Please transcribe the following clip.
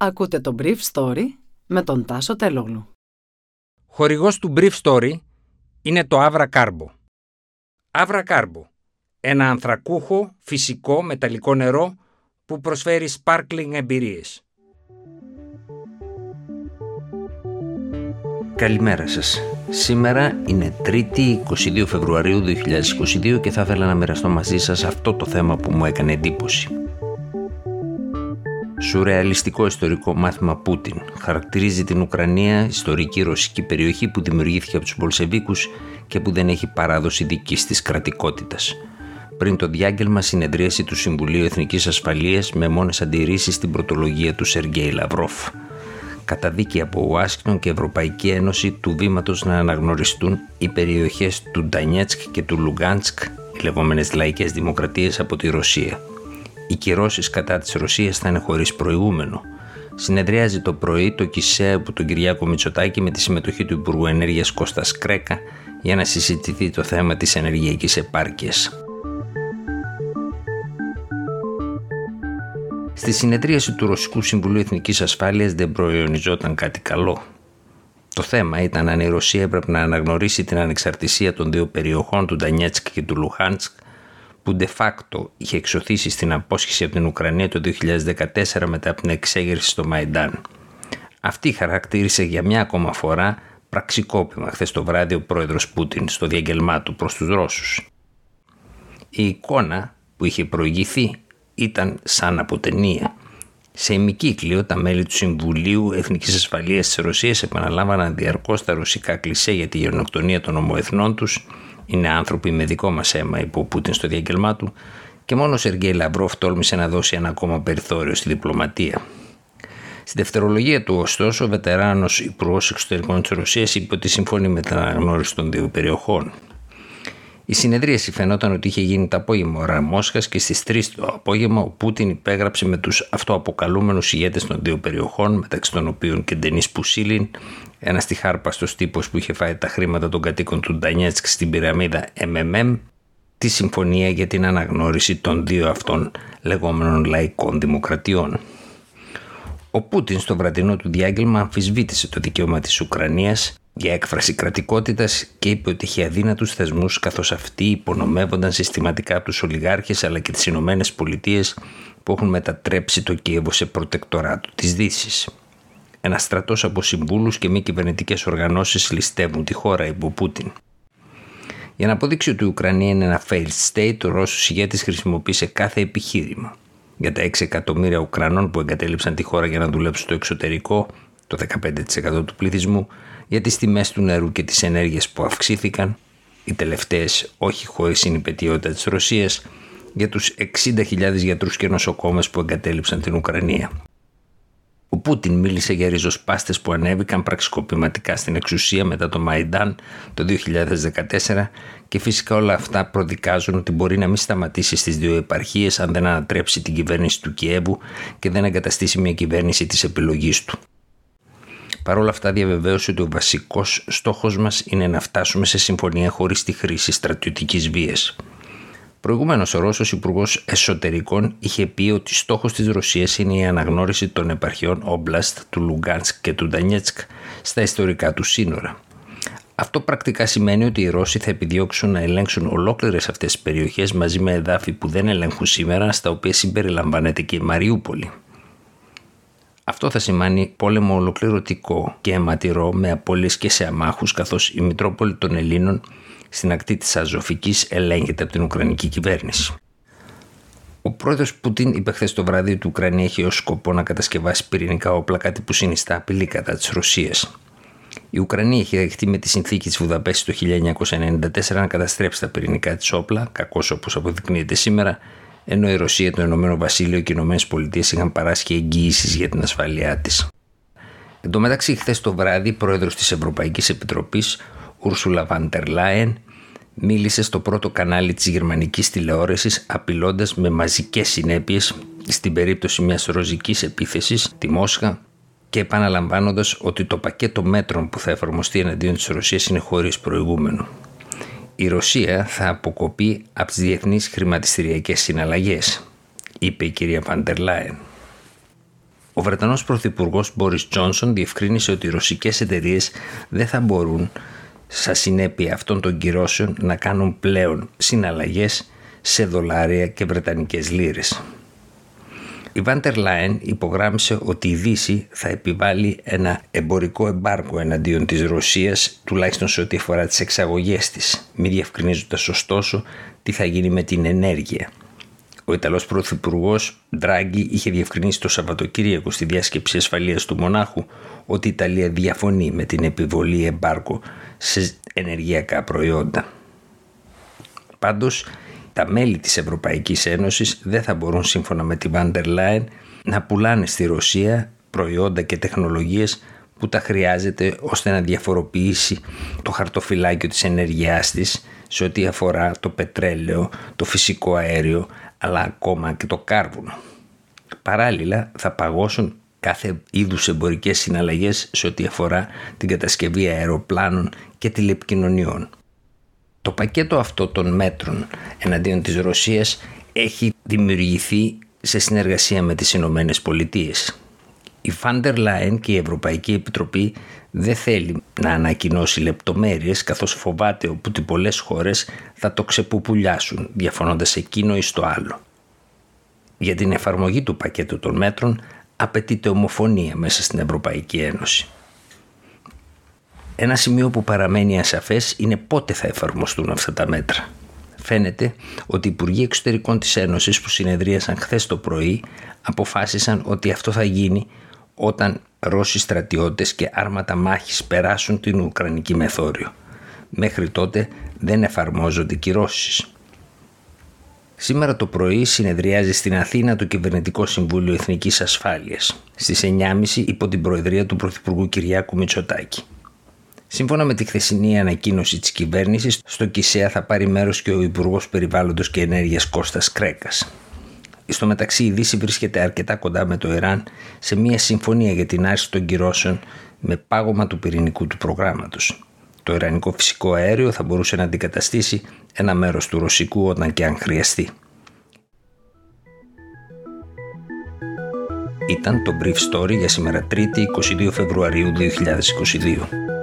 Ακούτε το Brief Story με τον Τάσο Τελόγλου. Χορηγός του Brief Story είναι το Avra Carbo. Avra Carbo, ένα ανθρακούχο, φυσικό, μεταλλικό νερό που προσφέρει sparkling εμπειρίες. Καλημέρα σας. Σήμερα είναι 3η 22 Φεβρουαρίου 2022 και θα ήθελα να μοιραστώ μαζί σας αυτό το θέμα που μου έκανε εντύπωση. Σουρεαλιστικό ιστορικό μάθημα Πούτιν χαρακτηρίζει την Ουκρανία ιστορική ρωσική περιοχή που δημιουργήθηκε από τους Μπολσεβίκους και που δεν έχει παράδοση δική της κρατικότητας. Πριν το διάγγελμα συνεδρίαση του Συμβουλίου Εθνικής Ασφαλείας με μόνες αντιρρήσεις στην πρωτολογία του Σεργέη Λαυρόφ. Καταδίκη από Ουάσιγκτον και Ευρωπαϊκή Ένωση του βήματος να αναγνωριστούν οι περιοχές του Ντονιέτσκ και του Λουγκάνσκ, οι λεγόμενες λαϊκές δημοκρατίες από τη Ρωσία. Οι κυρώσεις κατά της Ρωσίας θα είναι χωρίς προηγούμενο. Συνεδριάζει το πρωί το ΚΙΣΕ από τον Κυριάκο Μητσοτάκη με τη συμμετοχή του Υπουργού Ενέργειας Κώστας Κρέκα για να συζητηθεί το θέμα της ενεργειακής επάρκειας. Στη συνεδρίαση του Ρωσικού Συμβουλίου Εθνικής Ασφάλειας δεν προϊονιζόταν κάτι καλό. Το θέμα ήταν αν η Ρωσία έπρεπε να αναγνωρίσει την ανεξαρτησία των δύο περιοχών του Ντανιέτσκ και του Λουχάντσκ που de facto είχε εξωθήσει στην απόσχηση από την Ουκρανία το 2014 μετά από την εξέγερση στο Μαϊντάν. Αυτή χαρακτήρισε για μια ακόμα φορά πραξικόπημα χθες το βράδυ ο πρόεδρος Πούτιν στο διαγγελμά του προς τους Ρώσους. Η εικόνα που είχε προηγηθεί ήταν σαν από ταινία. Σε ημικύκλιο, τα μέλη του Συμβουλίου Εθνικής Ασφαλείας της Ρωσίας επαναλάμβαναν διαρκώς τα ρωσικά κλισέ για τη γενοκτονία των ομοεθνών τους είναι άνθρωποι με δικό μας αίμα, είπε ο Πούτιν στο διάγγελμά του, και μόνο ο Σεργέη Λαβρόφ τόλμησε να δώσει ένα ακόμα περιθώριο στη διπλωματία. Στη δευτερολογία του, ωστόσο, ο βετεράνος Υπουργός Εξωτερικών της Ρωσίας είπε ότι συμφωνεί με την αναγνώριση των δύο περιοχών. Η συνεδρίαση φαινόταν ότι είχε γίνει το απόγευμα ώρα Μόσχας και στις 3 το απόγευμα ο Πούτιν υπέγραψε με τους αυτοαποκαλούμενους ηγέτες των δύο περιοχών, μεταξύ των οποίων και Ντενίς Πουσίλιν, ένα τυχάρπαστο τύπος που είχε φάει τα χρήματα των κατοίκων του Ντανιέτσκ στην πυραμίδα MMM, τη συμφωνία για την αναγνώριση των δύο αυτών λεγόμενων λαϊκών δημοκρατιών. Ο Πούτιν στο βραδινό του διάγγελμα αμφισβήτησε το δικαίωμα της Ουκρανίας για έκφραση κρατικότητας και είπε ότι είχε αδύνατους θεσμούς καθώς αυτοί υπονομεύονταν συστηματικά από τους ολιγάρχες αλλά και τις Ηνωμένες Πολιτείες που έχουν μετατρέψει το Κίεβο σε προτεκτοράτο της Δύσης. Ένας στρατός από συμβούλους και μη κυβερνητικές οργανώσεις ληστεύουν τη χώρα, είπε ο Πούτιν. Για να αποδείξει ότι η Ουκρανία είναι ένα failed state, ο Ρώσος ηγέτης χρησιμοποίησε κάθε επιχείρημα. Για τα 6 εκατομμύρια Ουκρανών που εγκατέλειψαν τη χώρα για να δουλέψουν στο εξωτερικό, το 15% του πληθυσμού, για τις τιμές του νερού και τις ενέργειες που αυξήθηκαν, οι τελευταίες όχι χωρίς συνυπετιότητα της Ρωσίας, για τους 60.000 γιατρούς και νοσοκόμες που εγκατέλειψαν την Ουκρανία. Ο Πούτιν μίλησε για ριζοσπάστες που ανέβηκαν πραξικοπηματικά στην εξουσία μετά το Μαϊντάν το 2014 και φυσικά όλα αυτά προδικάζουν ότι μπορεί να μην σταματήσει στις δύο επαρχίες αν δεν ανατρέψει την κυβέρνηση του Κιέβου και δεν εγκαταστήσει μια κυβέρνηση της επιλογής του. Παρ' όλα αυτά διαβεβαίωσε ότι ο βασικός στόχος μας είναι να φτάσουμε σε συμφωνία χωρίς τη χρήση στρατιωτικής βίας. Προηγουμένως, ο Ρώσος Υπουργός Εσωτερικών είχε πει ότι στόχος της Ρωσίας είναι η αναγνώριση των επαρχιών Όμπλαστ του Λουγκάνσκ και του Ντανιέτσκ στα ιστορικά του σύνορα. Αυτό πρακτικά σημαίνει ότι οι Ρώσοι θα επιδιώξουν να ελέγξουν ολόκληρες αυτές τις περιοχές μαζί με εδάφη που δεν ελέγχουν σήμερα, στα οποία συμπεριλαμβάνεται και η Μαριούπολη. Αυτό θα σημαίνει πόλεμο ολοκληρωτικό και αιματηρό με απώλειες και σε αμάχους καθώς η Μητρόπολη των Ελλήνων στην ακτή της Αζωφικής ελέγχεται από την Ουκρανική κυβέρνηση. Ο πρόεδρος Πούτιν είπε χθες το βράδυ ότι η Ουκρανία έχει ως σκοπό να κατασκευάσει πυρηνικά όπλα, κάτι που συνιστά απειλή κατά της Ρωσίας. Η Ουκρανία έχει δεχτεί με τη συνθήκη της Βουδαπέστη το 1994 να καταστρέψει τα πυρηνικά της όπλα, κακώς όπως αποδεικνύεται σήμερα, ενώ η Ρωσία, το Ηνωμένο Βασίλειο και οι Ηνωμένες Πολιτείες είχαν παράσχει εγγυήσεις για την ασφαλειά της. Εν τω μεταξύ, χθες το βράδυ, πρόεδρος της Ευρωπαϊκής Επιτροπής, Ούρσουλα Βαντερ Λάιεν, μίλησε στο πρώτο κανάλι της γερμανικής τηλεόρασης απειλώντας με μαζικές συνέπειες στην περίπτωση μιας ροζικής επίθεσης στη Μόσχα και επαναλαμβάνοντας ότι το πακέτο μέτρων που θα εφαρμοστεί εναντίον της Ρωσίας είναι χωρίς προηγούμενο η Ρωσία θα αποκοπεί από τις διεθνείς χρηματιστηριακές συναλλαγές, είπε η κυρία Βαντερ Λάεν. Ο Βρετανός Πρωθυπουργός Μπόρις Τζόνσον διευκρίνησε ότι οι ρωσικές εταιρείες δεν θα μπορούν σαν συνέπεια αυτών των κυρώσεων να κάνουν πλέον συναλλαγές σε δολάρια και βρετανικές λίρες. Η Βάντερ Λάιν υπογράμμισε ότι η Δύση θα επιβάλλει ένα εμπορικό εμπάργκο εναντίον της Ρωσίας τουλάχιστον σε ό,τι αφορά τις εξαγωγές της, μη διευκρινίζοντας ωστόσο τι θα γίνει με την ενέργεια. Ο Ιταλός Πρωθυπουργός Ντράγκη είχε διευκρινίσει το Σαββατοκύριακο στη διάσκεψη ασφαλείας του Μονάχου ότι η Ιταλία διαφωνεί με την επιβολή εμπάργκο σε ενεργειακά προϊόντα. Πάντως, τα μέλη της Ευρωπαϊκής Ένωσης δεν θα μπορούν σύμφωνα με τη Βάντερ Λάιν να πουλάνε στη Ρωσία προϊόντα και τεχνολογίες που τα χρειάζεται ώστε να διαφοροποιήσει το χαρτοφυλάκιο της ενέργειάς της σε ό,τι αφορά το πετρέλαιο, το φυσικό αέριο αλλά ακόμα και το κάρβουνο. Παράλληλα θα παγώσουν κάθε είδους εμπορικές συναλλαγές σε ό,τι αφορά την κατασκευή αεροπλάνων και τηλεπικοινωνιών. Το πακέτο αυτό των μέτρων εναντίον της Ρωσίας έχει δημιουργηθεί σε συνεργασία με τις Ηνωμένες Πολιτείες. Η Φάντερ Λάιν και η Ευρωπαϊκή Επιτροπή δεν θέλει να ανακοινώσει λεπτομέρειες καθώς φοβάται ότι πολλές χώρες θα το ξεπουπουλιάσουν διαφωνώντας εκείνο ή στο άλλο. Για την εφαρμογή του πακέτου των μέτρων απαιτείται ομοφωνία μέσα στην Ευρωπαϊκή Ένωση. Ένα σημείο που παραμένει ασαφές είναι πότε θα εφαρμοστούν αυτά τα μέτρα. Φαίνεται ότι οι Υπουργοί Εξωτερικών της Ένωσης που συνεδρίασαν χθες το πρωί αποφάσισαν ότι αυτό θα γίνει όταν Ρώσοι στρατιώτες και άρματα μάχης περάσουν την Ουκρανική μεθόριο. Μέχρι τότε δεν εφαρμόζονται κυρώσεις. Σήμερα το πρωί συνεδριάζει στην Αθήνα το Κυβερνητικό Συμβούλιο Εθνικής Ασφάλειας στις 9.30 υπό την Προεδρία του Πρωθυπουργού Κυριάκου Μητσοτάκη. Σύμφωνα με τη χθεσινή ανακοίνωση της κυβέρνησης, στο ΚΙΣΕΑ θα πάρει μέρος και ο Υπουργός Περιβάλλοντος και Ενέργειας Κώστας Κρέκας. Στο μεταξύ η Δύση βρίσκεται αρκετά κοντά με το Ιράν σε μια συμφωνία για την άρση των κυρώσεων με πάγωμα του πυρηνικού του προγράμματος. Το Ιρανικό φυσικό αέριο θα μπορούσε να αντικαταστήσει ένα μέρος του ρωσικού όταν και αν χρειαστεί. Ήταν το Brief Story για σήμερα 3η 22 Φεβρουαρίου 2022.